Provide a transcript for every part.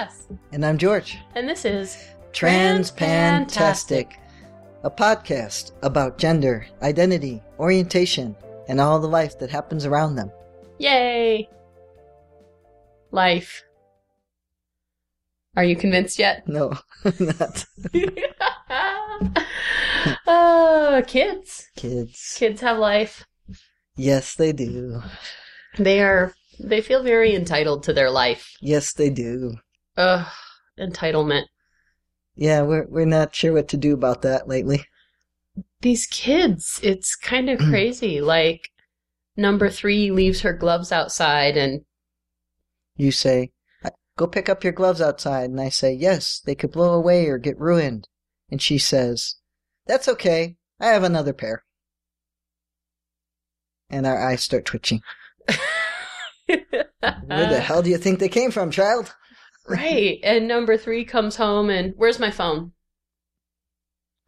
Jess. And I'm George. And this is Transpantastic, a podcast about gender, identity, orientation, and all the life that happens around them. Yay! Life. Are you convinced yet? No, not uh, kids. kids. Kids have life. Yes, they do. They are. They feel very entitled to their life. Yes, they do. Ugh, entitlement. Yeah, we're we're not sure what to do about that lately. These kids, it's kind of crazy. Like, number three leaves her gloves outside, and You say, "Go pick up your gloves outside," and I say, "Yes, they could blow away or get ruined." And she says, "That's okay. I have another pair." And our eyes start twitching. Where the hell do you think they came from, child? Right. And number three comes home and where's my phone?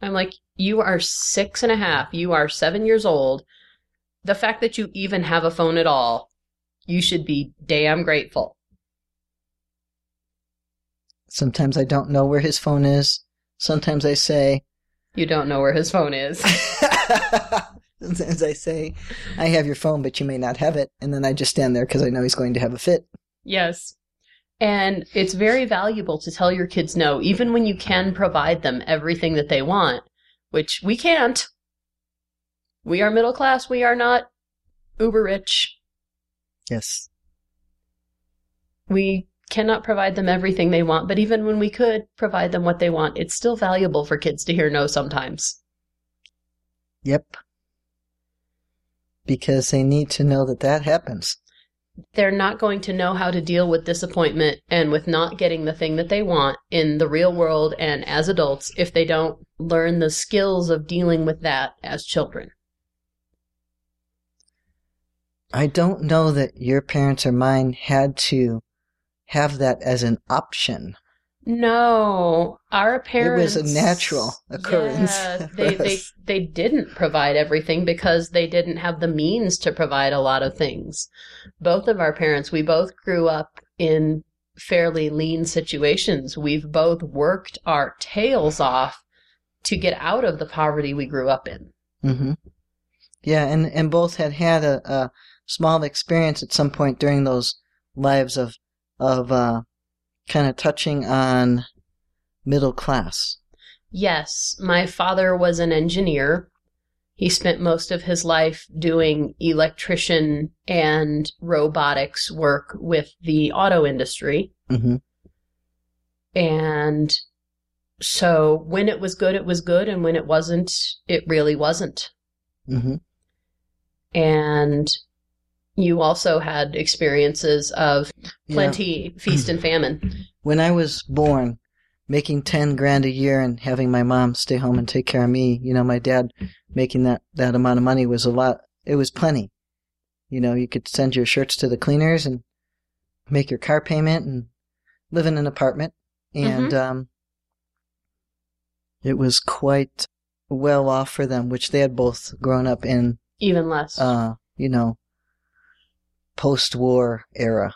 I'm like, you are six and a half. You are seven years old. The fact that you even have a phone at all, you should be damn grateful. Sometimes I don't know where his phone is. Sometimes I say, You don't know where his phone is. Sometimes I say, I have your phone, but you may not have it. And then I just stand there because I know he's going to have a fit. yes. And it's very valuable to tell your kids no, even when you can provide them everything that they want, which we can't. We are middle class. We are not uber rich. Yes. we cannot provide them everything they want, but even when we could provide them what they want, it's still valuable for kids to hear no sometimes. Yep. Because they need to know that that happens. They're not going to know how to deal with disappointment and with not getting the thing that they want in the real world and as adults if they don't learn the skills of dealing with that as children. I don't know that your parents or mine had to have that as an option. No, our parents. It was a natural occurrence. Yeah, they, they they didn't provide everything because they didn't have the means to provide a lot of things. Both of our parents, we both grew up in fairly lean situations. We've both worked our tails off to get out of the poverty we grew up in. Mm-hmm. Yeah, and, and both had had a, a small experience at some point during those lives of of uh, kind of touching on middle class. Yes, my father was an engineer. He spent most of his life doing electrician and robotics work with the auto industry. hmm And so when it was good, it was good. And when it wasn't, it really wasn't. hmm And you also had experiences of plenty, feast and famine. When I was born, making ten grand a year and having my mom stay home and take care of me, you know, my dad making that that amount of money was a lot. It was plenty. You know, you could send your shirts to the cleaners and make your car payment and live in an apartment. And um, it was quite well off for them, which they had both grown up in, Even less. uh, you know, post-war era.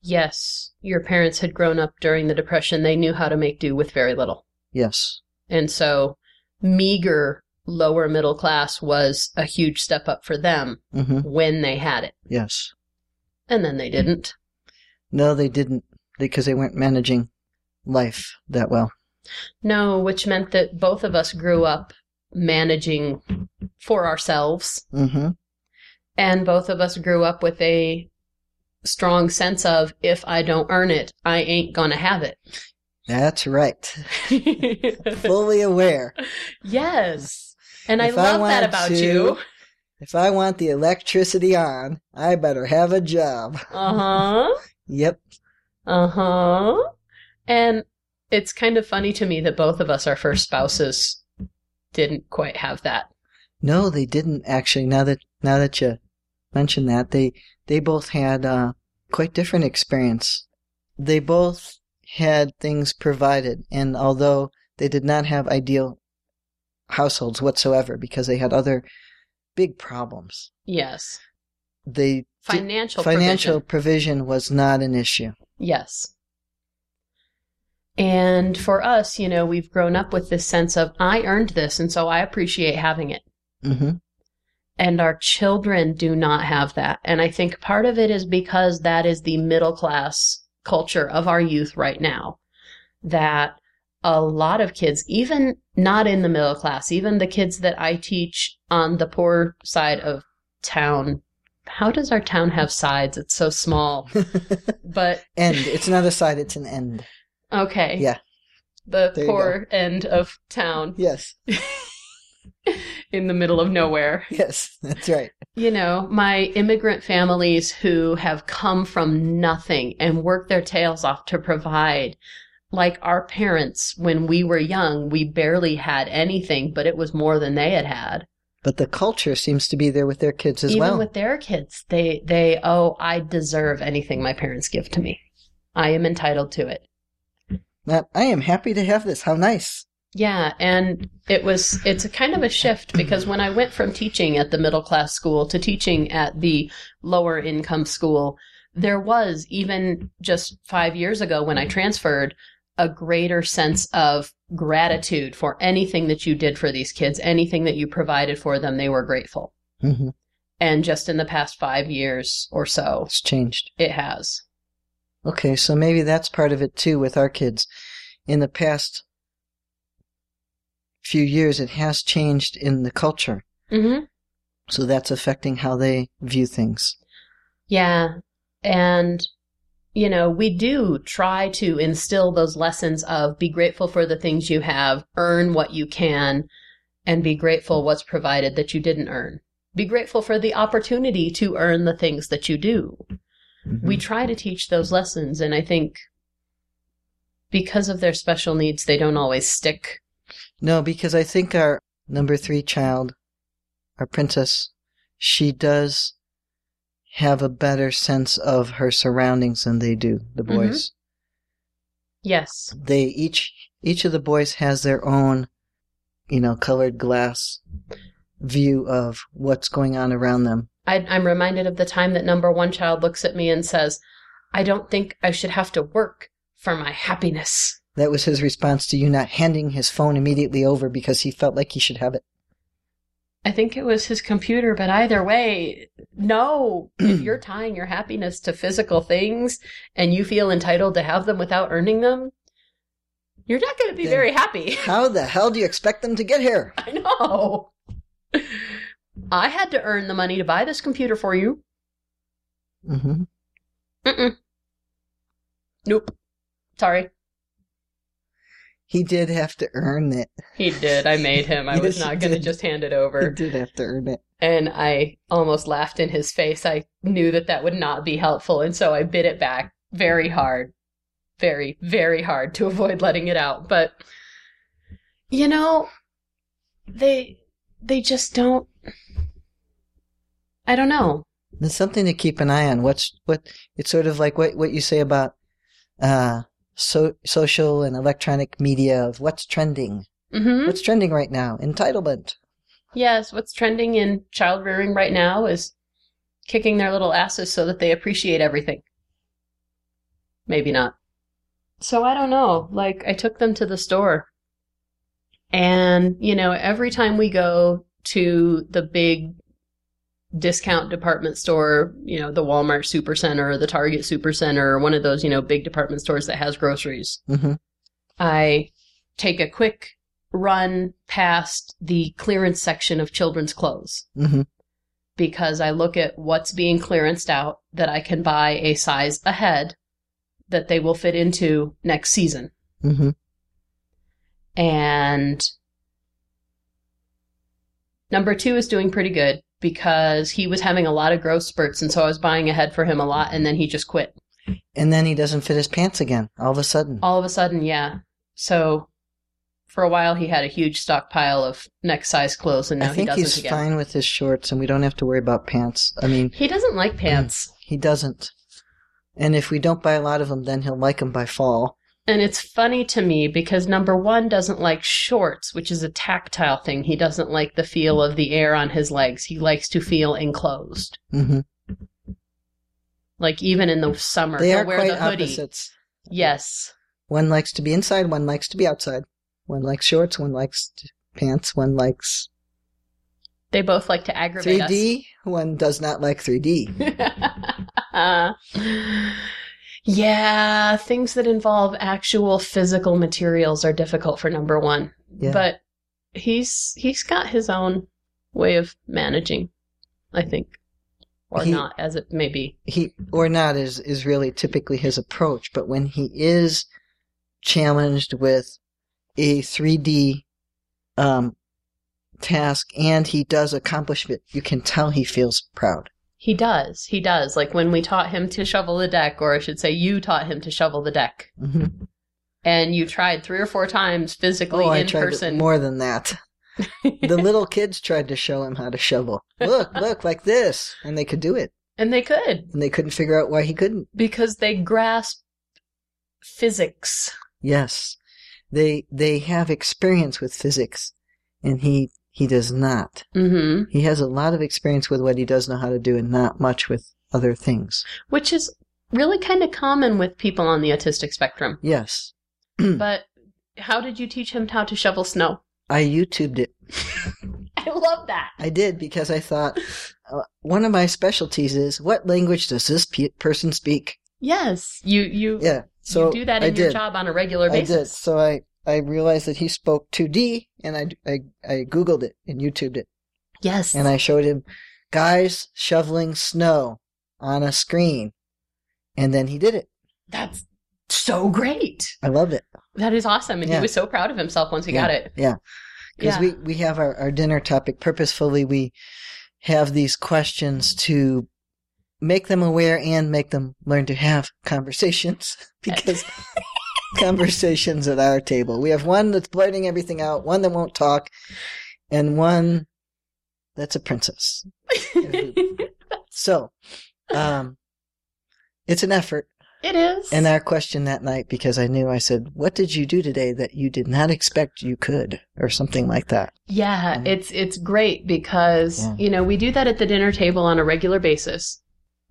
yes, your parents had grown up during the Depression. They knew how to make do with very little. Yes. And so meager lower middle class was a huge step up for them hmm when they had it. Yes. And then they didn't. No, they didn't because they weren't managing life that well. No, which meant that both of us grew up managing for ourselves. hmm And both of us grew up with a strong sense of if I don't earn it, I ain't gonna have it. That's right. Fully aware. yes. And I If I love that about to- you. If I want the electricity on, I better have a job. Uh huh. Yep. Uh huh. And it's kind of funny to me that both of us, our first spouses, didn't quite have that. No, they didn't actually. Now that now that you mention that, they they both had uh, quite different experience. They both had things provided, and although they did not have ideal households whatsoever because they had other big problems, Yes. they Financial financial provision. provision was not an issue. Yes. And for us, you know, we've grown up with this sense of, I earned this, and so I appreciate having it. hmm And our children do not have that. And I think part of it is because that is the middle class culture of our youth right now. That a lot of kids, even not in the middle class, even the kids that I teach on the poor side of town. How does our town have sides? It's so small. But end. It's not a side, it's an end. okay. Yeah. The There poor end of town Yes. in the middle of nowhere. Yes. That's right. You know, my immigrant families who have come from nothing and worked their tails off to provide. Like our parents, when we were young, we barely had anything, but it was more than they had had. But the culture seems to be there with their kids as Even well. with their kids, they, they, oh, I deserve anything my parents give to me. I am entitled to it. Now, I am happy to have this. How nice. Yeah, and it was it's a kind of a shift because when I went from teaching at the middle class school to teaching at the lower income school, there was even just 5 years ago when I transferred a greater sense of gratitude for anything that you did for these kids, anything that you provided for them, they were grateful. hmm And just in the past 5 years or so, It's changed. it has. Okay, so maybe that's part of it too with our kids. In the past few years, it has changed in the culture. Mhm. So that's affecting how they view things. Yeah. And, you know, we do try to instill those lessons of be grateful for the things you have, earn what you can, and be grateful what's provided that you didn't earn. Be grateful for the opportunity to earn the things that you do. We try to teach those lessons, and I think because of their special needs, they don't always stick. No, because I think our number three child, our princess, she does have a better sense of her surroundings than they do, the Mhm. boys. Yes. They each, each of the boys has their own, you know, colored glass view of what's going on around them. I, I'm reminded of the time that number one child looks at me and says, I don't think I should have to work for my happiness. That was his response to you not handing his phone immediately over because he felt like he should have it. I think it was his computer, but either way, no. if you're tying your happiness to physical things and you feel entitled to have them without earning them, you're not going to be Then- very happy. How the hell do you expect them to get here? I know. I had to earn the money to buy this computer for you. Mm hmm Mm-mm. Nope. Sorry. He did have to earn it. He did. I made him. I was not going to just hand it over. He did have to earn it. And I almost laughed in his face. I knew that that would not be helpful. And so I bit it back very hard. Very, very hard to avoid letting it out. But, you know, they, they just don't, I don't know. There's something to keep an eye on. What's what? It's sort of like what what you say about uh, so social and electronic media of what's trending. hmm What's trending right now? Entitlement. Yes, what's trending in child rearing right now is kicking their little asses so that they appreciate everything. Maybe not. So I don't know. Like, I took them to the store. And, you know, every time we go to the big discount department store, you know, the Walmart Supercenter or the Target Supercenter or one of those, you know, big department stores that has groceries, hmm I take a quick run past the clearance section of children's clothes hmm because I look at what's being clearanced out that I can buy a size ahead that they will fit into next season. hmm And number two is doing pretty good because he was having a lot of growth spurts. And so I was buying ahead for him a lot and then he just quit. And then he doesn't fit his pants again. All of a sudden. All of a sudden, yeah. So for a while he had a huge stockpile of next size clothes and now I he think doesn't he's again. fine with his shorts, and we don't have to worry about pants. I mean, He doesn't like mm, pants. he doesn't. And if we don't buy a lot of them, then he'll like them by fall. And it's funny to me because number one doesn't like shorts, which is a tactile thing. He doesn't like the feel of the air on his legs. He likes to feel enclosed. hmm Like even in the summer, They are wear quite the hoodie. opposites. Yes. One likes to be inside, one likes to be outside. One likes shorts, one likes pants, one likes They both like to aggravate 3D, one does not like 3D. yeah, things that involve actual physical materials are difficult for number one. Yeah. But he's he's got his own way of managing, I think. Or He- not, as it may be. he or not is is really typically his approach but when he is challenged with a 3d um task and he does accomplish it you can tell he feels proud He does. He does. Like when we taught him to shovel the deck, or I should say, you taught him to shovel the deck, hmm and you tried three or four times physically oh in person. more than that. The little kids tried to show him how to shovel. Look look like this. And they could do it. And they could. And they couldn't figure out why he couldn't. Because they grasp physics. yes. They they have experience with physics. And he he does not hmm He has a lot of experience with what he does know how to do and not much with other things. Which is really kind of common with people on the autistic spectrum. Yes. But how did you teach him how to shovel snow? I YouTubed it. I love that. I did because I thought uh, one of my specialties is what language does this pe- person speak? Yes, you you Yeah. So you do that I in your did. job on a regular basis. I did. So I, I realized that he spoke 2D and I, I, I Googled it and YouTubed it. Yes, And I showed him guys shoveling snow on a screen. And then he did it. that's so great. I love it. That is awesome, and Yeah. he was so proud of himself once he Yeah. got it. Yeah. Because Yeah. we, we have our, our dinner topic purposefully. We have these questions to make them aware and make them learn to have conversations because conversations at our table. We have one that's blurting everything out, one that won't talk, and one that's a princess. So, um, it's an effort. it is. And our question that night, because I knew I said, what did you do today that you did not expect you could? Or something like that. Yeah, Mhm. it's it's great because Yeah. you know we do that at the dinner table on a regular basis.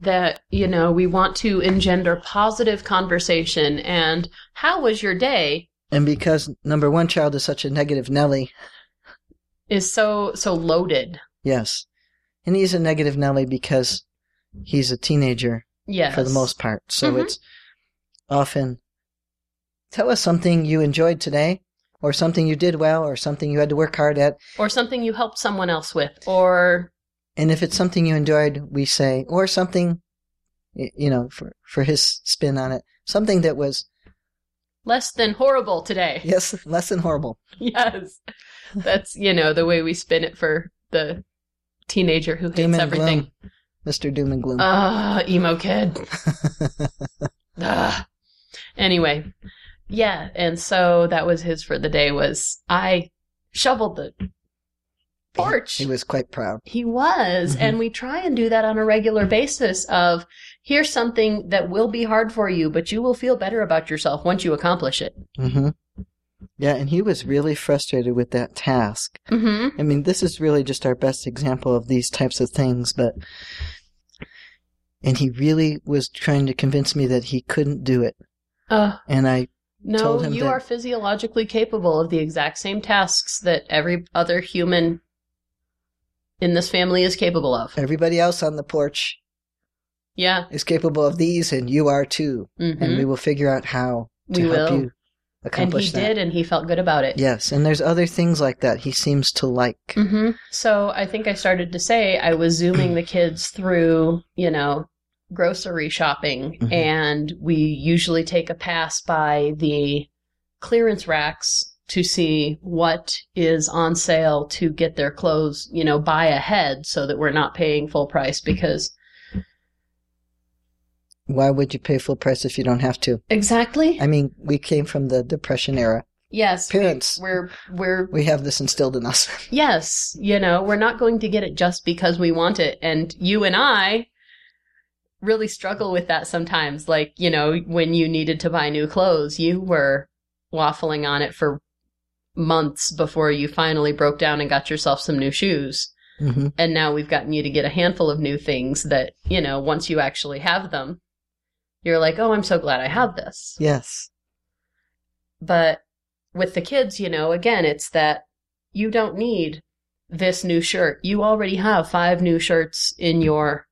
That you know we want to engender positive conversation. And how was your day? And because number one child is such a negative Nelly, Is so so loaded. yes. And he's a negative Nelly because he's a teenager Yes, for the most part. So Mhm. it's often tell us something you enjoyed today, or something you did well, or something you had to work hard at. or something you helped someone else with, or And if it's something you enjoyed, we say, or something, you know, for, for his spin on it, something that was, less than horrible today. yes, less than horrible. yes, that's you know the way we spin it for the teenager who hates Doom everything. gloom. Mr. Doom and Gloom. Ah, emo kid. Ugh. Anyway, yeah, and so that was his for the day. Was I shoveled the porch? he was quite proud. He was, Mhm. and we try and do that on a regular basis. Of here's something that will be hard for you, but you will feel better about yourself once you accomplish it. hmm Yeah, and he was really frustrated with that task. Mm-hmm. I mean, this is really just our best example of these types of things, but. And he really was trying to convince me that he couldn't do it. Uh, And I, no, Told him you that- are physiologically capable of the exact same tasks that every other human in this family is capable of. everybody else on the porch Yeah. is capable of these, and you are too. hmm And we will figure out how to We help will. you And he that. did, and he felt good about it. Yes, and there's other things like that he seems to like. hmm So I think I started to say I was zooming the kids through, you know, grocery shopping, Mhm. and we usually take a pass by the clearance racks to see what is on sale to get their clothes, you know, buy ahead so that we're not paying full price because Why would you pay full price if you don't have to? exactly I mean, we came from the Depression era. yes we- Parents, we're we're we have this instilled in us. Yes, you know, we're not going to get it just because we want it. And you and I really struggle with that sometimes. Like, you know, when you needed to buy new clothes, you were waffling on it for months before you finally broke down and got yourself some new shoes. hmm And now we've gotten you to get a handful of new things that, you know, once you actually have them, you're like, oh, I'm so glad I have this. Yes. But with the kids, you know, again, it's that you don't need this new shirt. You already have five new shirts in your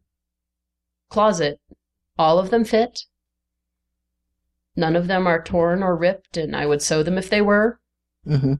closet. All of them fit. None of them are torn or ripped, and I would sew them if they were. Mm-hmm.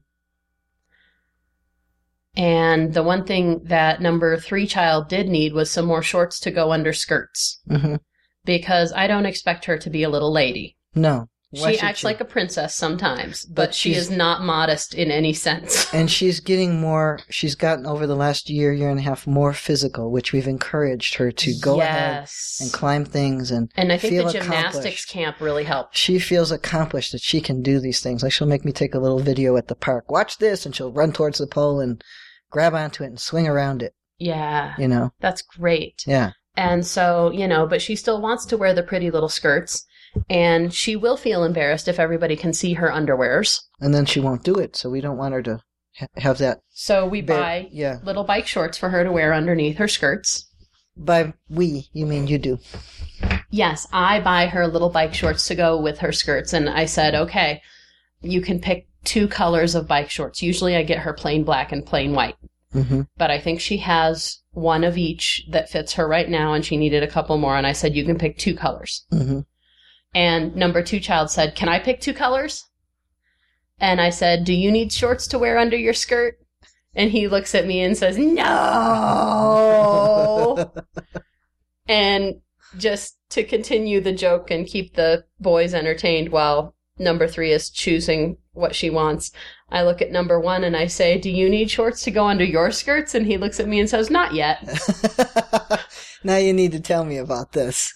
And the one thing that number three child did need was some more shorts to go under skirts Mm-hmm. because I don't expect her to be a little lady. No. Why she acts like a princess sometimes, but, But she is not modest in any sense. And she's getting more, she's gotten over the last year, year and a half more physical, which we've encouraged her to go ahead and climb things and And I think feel the gymnastics camp really helped. she feels accomplished that she can do these things. Like she'll make me take a little video at the park. Watch this, and she'll run towards the pole and grab onto it and swing around it. Yeah, You know? that's great. Yeah. And so, you know, but she still wants to wear the pretty little skirts. And she will feel embarrassed if everybody can see her underwears. And then she won't do it, so we don't want her to ha- have that. So we Bare- buy yeah. little bike shorts for her to wear underneath her skirts. By we, you mean you do. Yes, I buy her little bike shorts to go with her skirts. And I said, okay, you can pick two colors of bike shorts. Usually I get her plain black and plain white. Mm-hmm. but I think she has one of each that fits her right now, and she needed a couple more. And I said, You can pick two colors. Mm-hmm. And number two child said, Can I pick two colors? And I said, Do you need shorts to wear under your skirt? And he looks at me and says, No. and just to continue the joke and keep the boys entertained while number three is choosing what she wants, I look at number one and I say, Do you need shorts to go under your skirts? And he looks at me and says, Not yet. now you need to tell me about this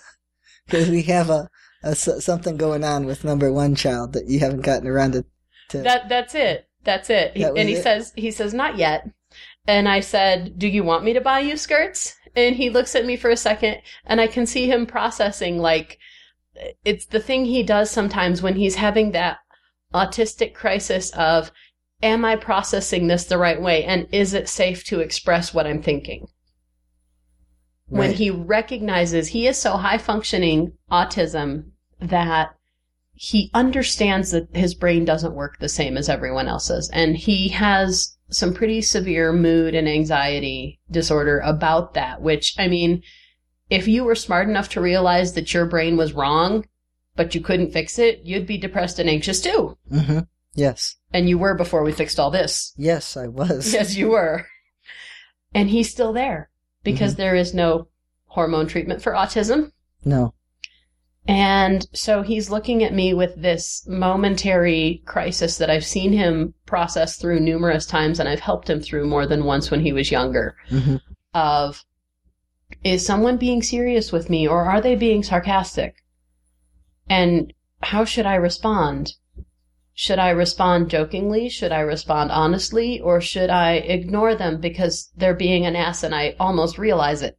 because we have a, Uh, s- something going on with number one child that you haven't gotten around to. to That that's it. That's it. That and he it? says he says not yet. And I said, "Do you want me to buy you skirts?" And he looks at me for a second and I can see him processing like it's the thing he does sometimes when he's having that autistic crisis of am I processing this the right way and is it safe to express what I'm thinking? when he recognizes he is so high functioning autism that he understands that his brain doesn't work the same as everyone else's and he has some pretty severe mood and anxiety disorder about that which i mean if you were smart enough to realize that your brain was wrong but you couldn't fix it you'd be depressed and anxious too Mm-hmm. Yes. and you were before we fixed all this Yes, I was. Yes, you were. And he's still there because there is no hormone treatment for autism. No. And so he's looking at me with this momentary crisis that I've seen him process through numerous times and I've helped him through more than once when he was younger hmm of is someone being serious with me or are they being sarcastic? And how should I respond? Should I respond jokingly? Should I respond honestly? Or should I ignore them because they're being an ass and I almost realize it?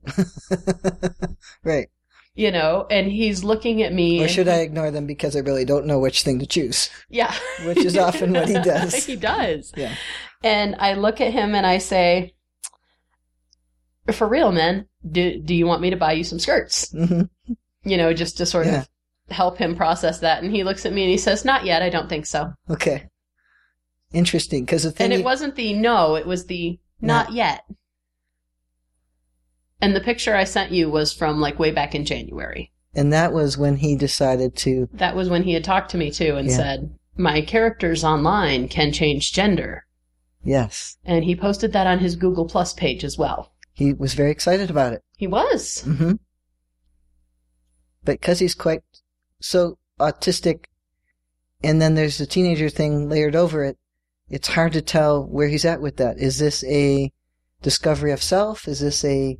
right. You know, and he's looking at me. Or should he- I ignore them because I really don't know which thing to choose? Yeah. Which is often what he does. he does. Yeah. And I look at him and I say, for real, man, do, do you want me to buy you some skirts? hmm You know, just to sort Yeah. of help him process that. And he looks at me and he says, not yet. I don't think so. Okay. Interesting, because the thing And it you- wasn't the no, it was the not yet. And the picture I sent you was from like way back in January. and that was when he decided to. That was when he had talked to me too and Yeah. said, my characters online can change gender. Yes, And he posted that on his Google Plus page as well. he was very excited about it. He was. hmm But because he's quite so autistic, and then there's the teenager thing layered over it, it's hard to tell where he's at with that. Is this a discovery of self? Is this a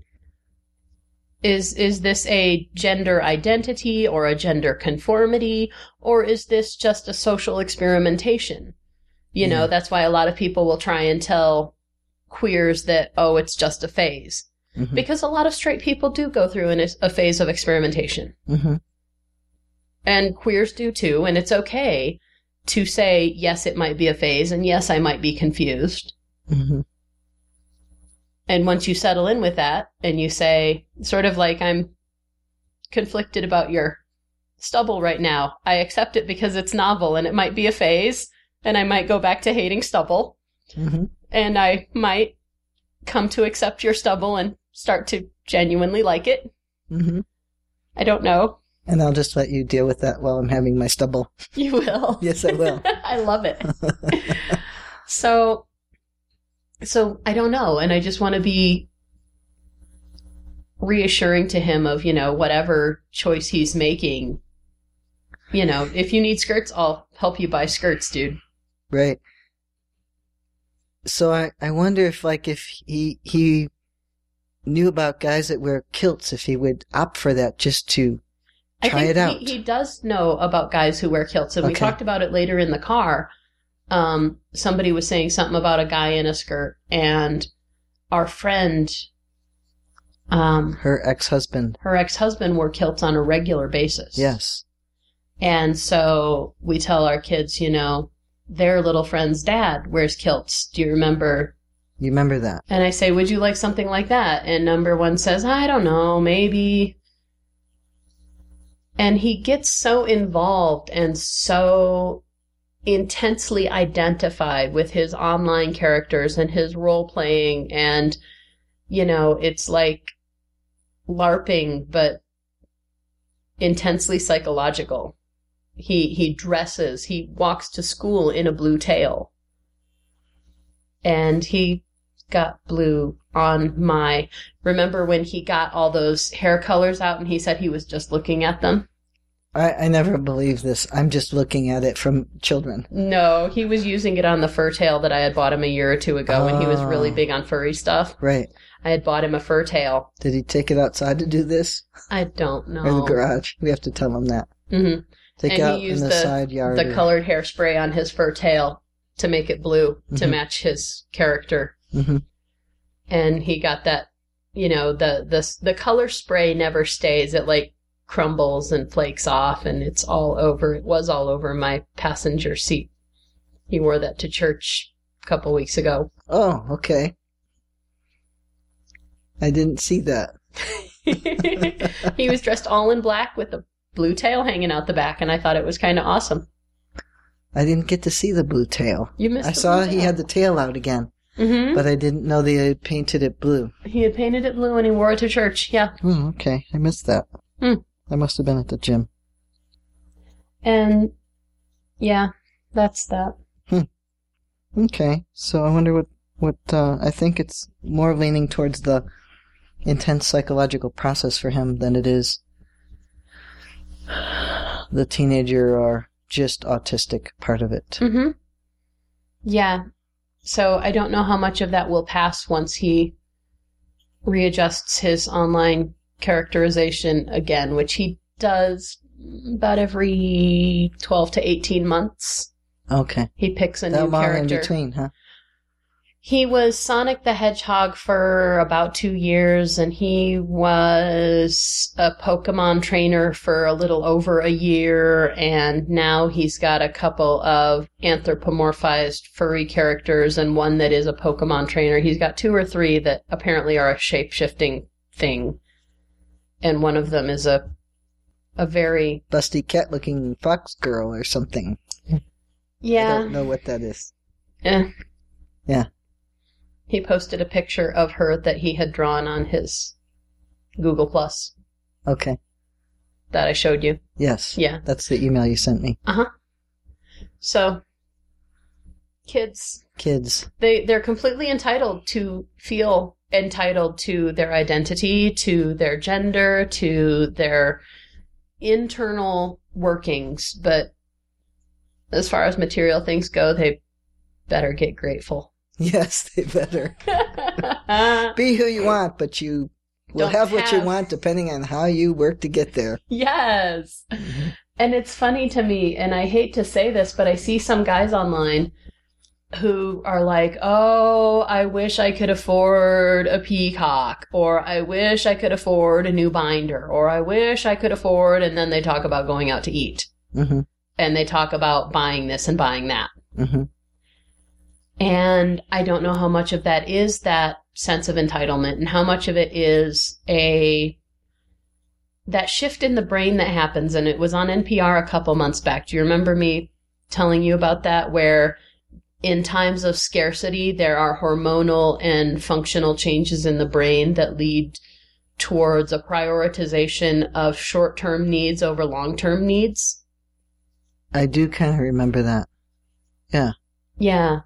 Is is this a gender identity or a gender conformity or is this just a social experimentation? You know, Yeah. that's why a lot of people will try and tell queers that oh, it's just a phase. Mhm. Because a lot of straight people do go through an, a phase of experimentation. Mhm. And queers do too, and it's okay to say yes, it might be a phase and yes, I might be confused. Mhm. And once you settle in with that and you say, sort of like, I'm conflicted about your stubble right now, I accept it because it's novel and it might be a phase. and I might go back to hating stubble, hmm and I might come to accept your stubble and start to genuinely like it. hmm I don't know. And I'll just let you deal with that while I'm having my stubble. You will. Yes, I will. I love it. So, so I don't know, and I just want to be reassuring to him of you know whatever choice he's making. You know, if you need skirts, I'll help you buy skirts, dude. Right. So I, I wonder if like if he he knew about guys that wear kilts, if he would opt for that just to I Try think it out. He, he does know about guys who wear kilts, and we talked about it later in the car. Um, somebody was saying something about a guy in a skirt, and our friend, um, her ex husband. her ex husband wore kilts on a regular basis. Yes. And so we tell our kids, you know, their little friend's dad wears kilts. Do you remember? You remember that? And I say, would you like something like that? And number one says, I don't know, maybe. And he gets so involved and so intensely identified with his online characters and his role playing. And, you know, it's like LARPing, but intensely psychological. He, he dresses, he walks to school in a blue tail. And he got blue on my remember when he got all those hair colors out and he said he was just looking at them I, I never believe this. I'm just looking at it from children. no he was using it on the fur tail that i had bought him a year or two ago when he was really Oh. big on furry stuff Right. i had bought him a fur tail Did he take it outside to do this? i don't know Or the garage? We have to tell him that. hmm Take And it he out in used the, the- side yard. the or- colored hairspray on his fur tail to make it blue to Mhm. match his character Mhm. and he got that you know the the the color spray never stays it like crumbles and flakes off and it's all over it was all over my passenger seat he wore that to church a couple weeks ago Oh, okay. I didn't see that. he was dressed all in black with a blue tail hanging out the back and i thought it was kind of awesome I didn't get to see the blue tail. you missed I saw he had the tail out again, hmm but I didn't know they had painted it blue. he had painted it blue and he wore it to church yeah Oh, okay. I missed that. Hmm. I must have been at the gym. and yeah that's that Okay, so I wonder what what uh, I think it's more leaning towards the intense psychological process for him than it is the teenager or just autistic part of it. Mm-hmm. Yeah. So I don't know how much of that will pass once he readjusts his online characterization again, which he does about every 12 to 18 months. Okay, He picks a that new character. in between, huh? He was Sonic the Hedgehog for about two years, and he was a Pokemon trainer for a little over a year, and now he's got a couple of anthropomorphized furry characters and one that is a Pokemon trainer. He's got two or three that apparently are a shape shifting thing, and one of them is a a very Busty cat looking fox girl or something. Yeah. I don't know what that is. Eh. Yeah. He posted a picture of her that he had drawn on his Google Plus Okay. that I showed you. Yes. Yeah. That's the email you sent me. Uh-huh. So kids Kids. they they're completely entitled to feel entitled to their identity, to their gender, to their internal workings, but as far as material things go, they better get grateful. Yes, they better. Be who you want, but you will Don't have what you want depending on how you work to get there. Yes. Mm-hmm. And it's funny to me, and I hate to say this, but I see some guys online who are like, oh, I wish I could afford a peacock, or I wish I could afford a new binder, or I wish I could afford, and then they talk about going out to eat. hmm And they talk about buying this and buying that. hmm And I don't know how much of that is that sense of entitlement and how much of it is a that shift in the brain that happens and it was on NPR a couple months back. Do you remember me telling you about that where in times of scarcity there are hormonal and functional changes in the brain that lead towards a prioritization of short-term needs over long-term needs. I do kind of remember that. Yeah. Yeah.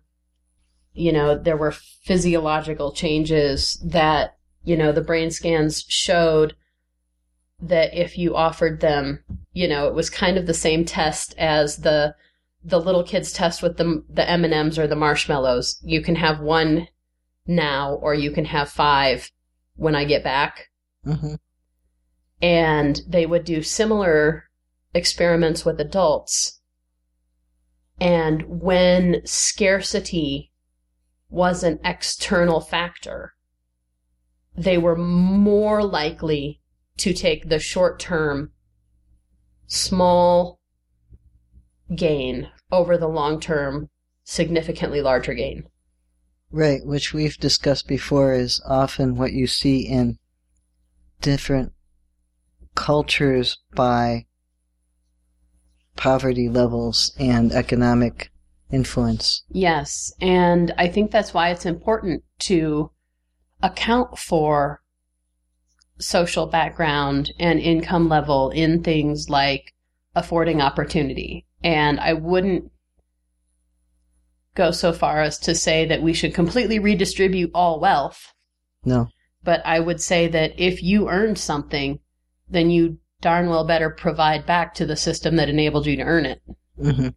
You know, there were physiological changes that, you know, the brain scans showed that if you offered them, you know, it was kind of the same test as the the little kids test with the the M&Ms or the marshmallows. You can have one now or you can have five when I get back. hmm And they would do similar experiments with adults. And when scarcity was an external factor, they were more likely to take the short term, small gain over the long term, significantly larger gain. Right, which we've discussed before is often what you see in different cultures by poverty levels and economic influence. Yes, and I think that's why it's important to account for social background and income level in things like affording opportunity. And I wouldn't go so far as to say that we should completely redistribute all wealth, No. but I would say that if you earned something, then you darn well better provide back to the system that enabled you to earn it hmm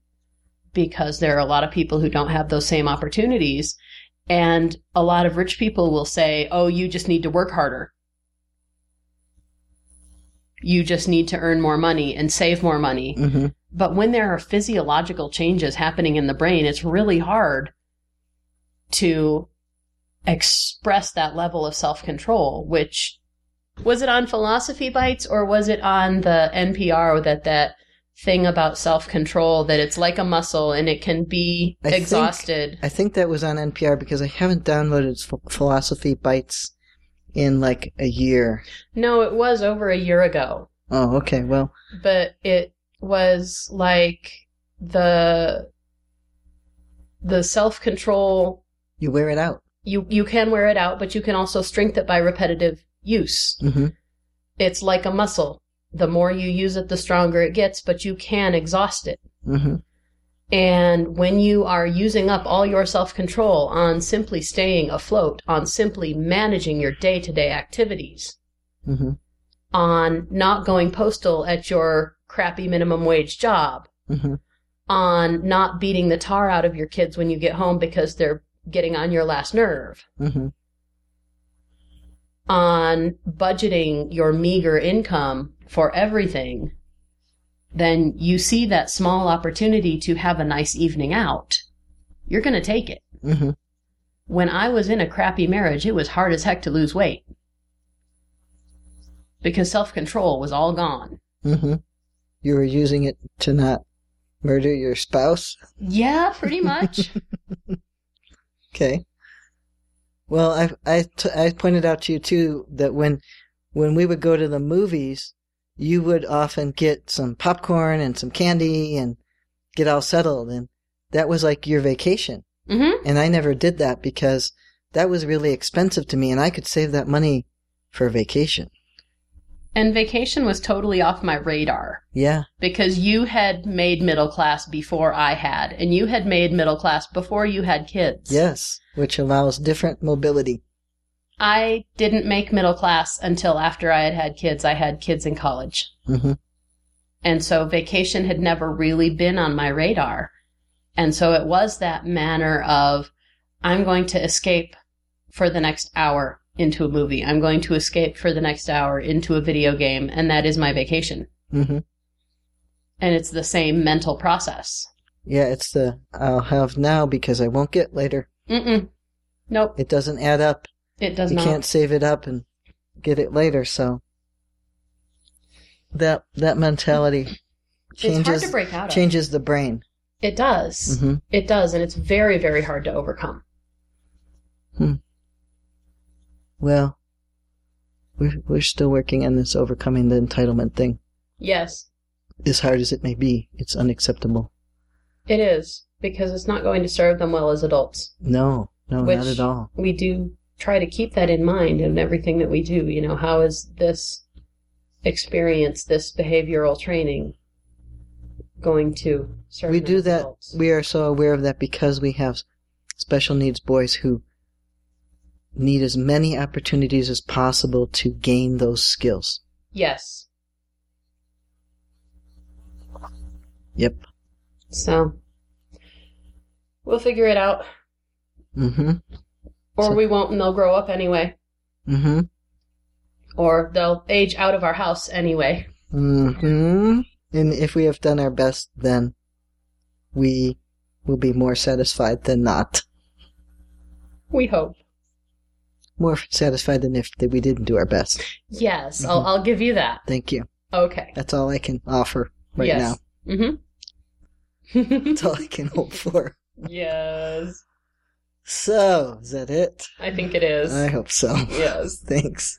because there are a lot of people who don't have those same opportunities. And a lot of rich people will say, oh, you just need to work harder. You just need to earn more money and save more money. hmm But when there are physiological changes happening in the brain, it's really hard to express that level of self control, which was it on Philosophy Bites or was it on the NPR that that thing about self control that it's like a muscle and it can be I think- exhausted? I think that was on NPR because I haven't downloaded Ph- Philosophy Bites in like a year. no, it was over a year ago. Oh, okay. Well, but it was like the the self control you wear it out. you you can wear it out but you can also strengthen it by repetitive use. Hmm it's like a muscle. The more you use it the stronger it gets but you can exhaust it. Hmm and when you are using up all your self control on simply staying afloat on simply managing your day-to-day activities hmm on not going postal at your crappy minimum wage job hmm on not beating the tar out of your kids when you get home because they're getting on your last nerve, hmm on budgeting your meager income for everything, then you see that small opportunity to have a nice evening out. You're going to take it. hmm When I was in a crappy marriage, it was hard as heck to lose weight because self control was all gone. hmm You were using it to not murder your spouse. Yeah, pretty much. Okay. Well, I I t- I pointed out to you too that when when we would go to the movies, you would often get some popcorn and some candy and get all settled, and that was like your vacation. hmm And I never did that because that was really expensive to me, and I could save that money for vacation. And vacation was totally off my radar. Yeah. because you had made middle class before I had, and you had made middle class before you had kids. Yes. Which allows different mobility. I didn't make middle class until after I had had kids. I had kids in college. hmm And so vacation had never really been on my radar. And so it was that manner of, I'm going to escape for the next hour into a movie. I'm going to escape for the next hour into a video game, and that is my vacation. hmm And it's the same mental process. Yeah, it's the I'll have now because I won't get later. Mm-mm. Nope, It doesn't add up. it does you not. can't save it up and get it later. So that that mentality it's hard changes to break out of. changes the brain. It does. hmm It does, and it's very, very hard to overcome. Well, we're we're still working on this overcoming the entitlement thing. Yes. As hard as it may be, it's unacceptable. It is because it's not going to serve them well as adults. No, no, not at all. We do try to keep that in mind in everything that we do. You know, how is this experience, this behavioral training going to serve We them do as that. adults? We are so aware of that because we have special needs boys who need as many opportunities as possible to gain those skills. Yes. Yep. So we'll figure it out, Mm-hmm. or So- we won't, and they'll grow up anyway, Mm-hmm. or they'll age out of our house anyway. Mm-hmm. And if we have done our best, then we will be more satisfied than not. We hope. More satisfied than if that we didn't do our best. Yes, I'll Mhm. I'll give you that. Thank you. Okay. That's all I can offer right yes. now. Mm-hmm. That's all I can hope for. yes. So, is that it? I think it is. I hope so. yes. Thanks.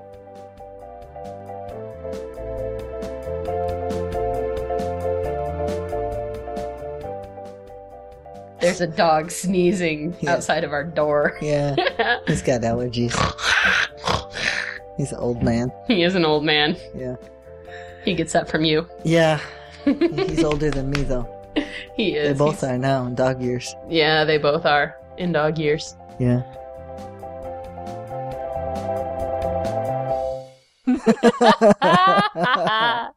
There's a dog sneezing Yeah. outside of our door. Yeah, he's got allergies. He's an old man. he is an old man. Yeah. He gets that from you. Yeah, he's older than me though. he is. They both He's- are now in dog years. Yeah, they both are in dog years. Yeah.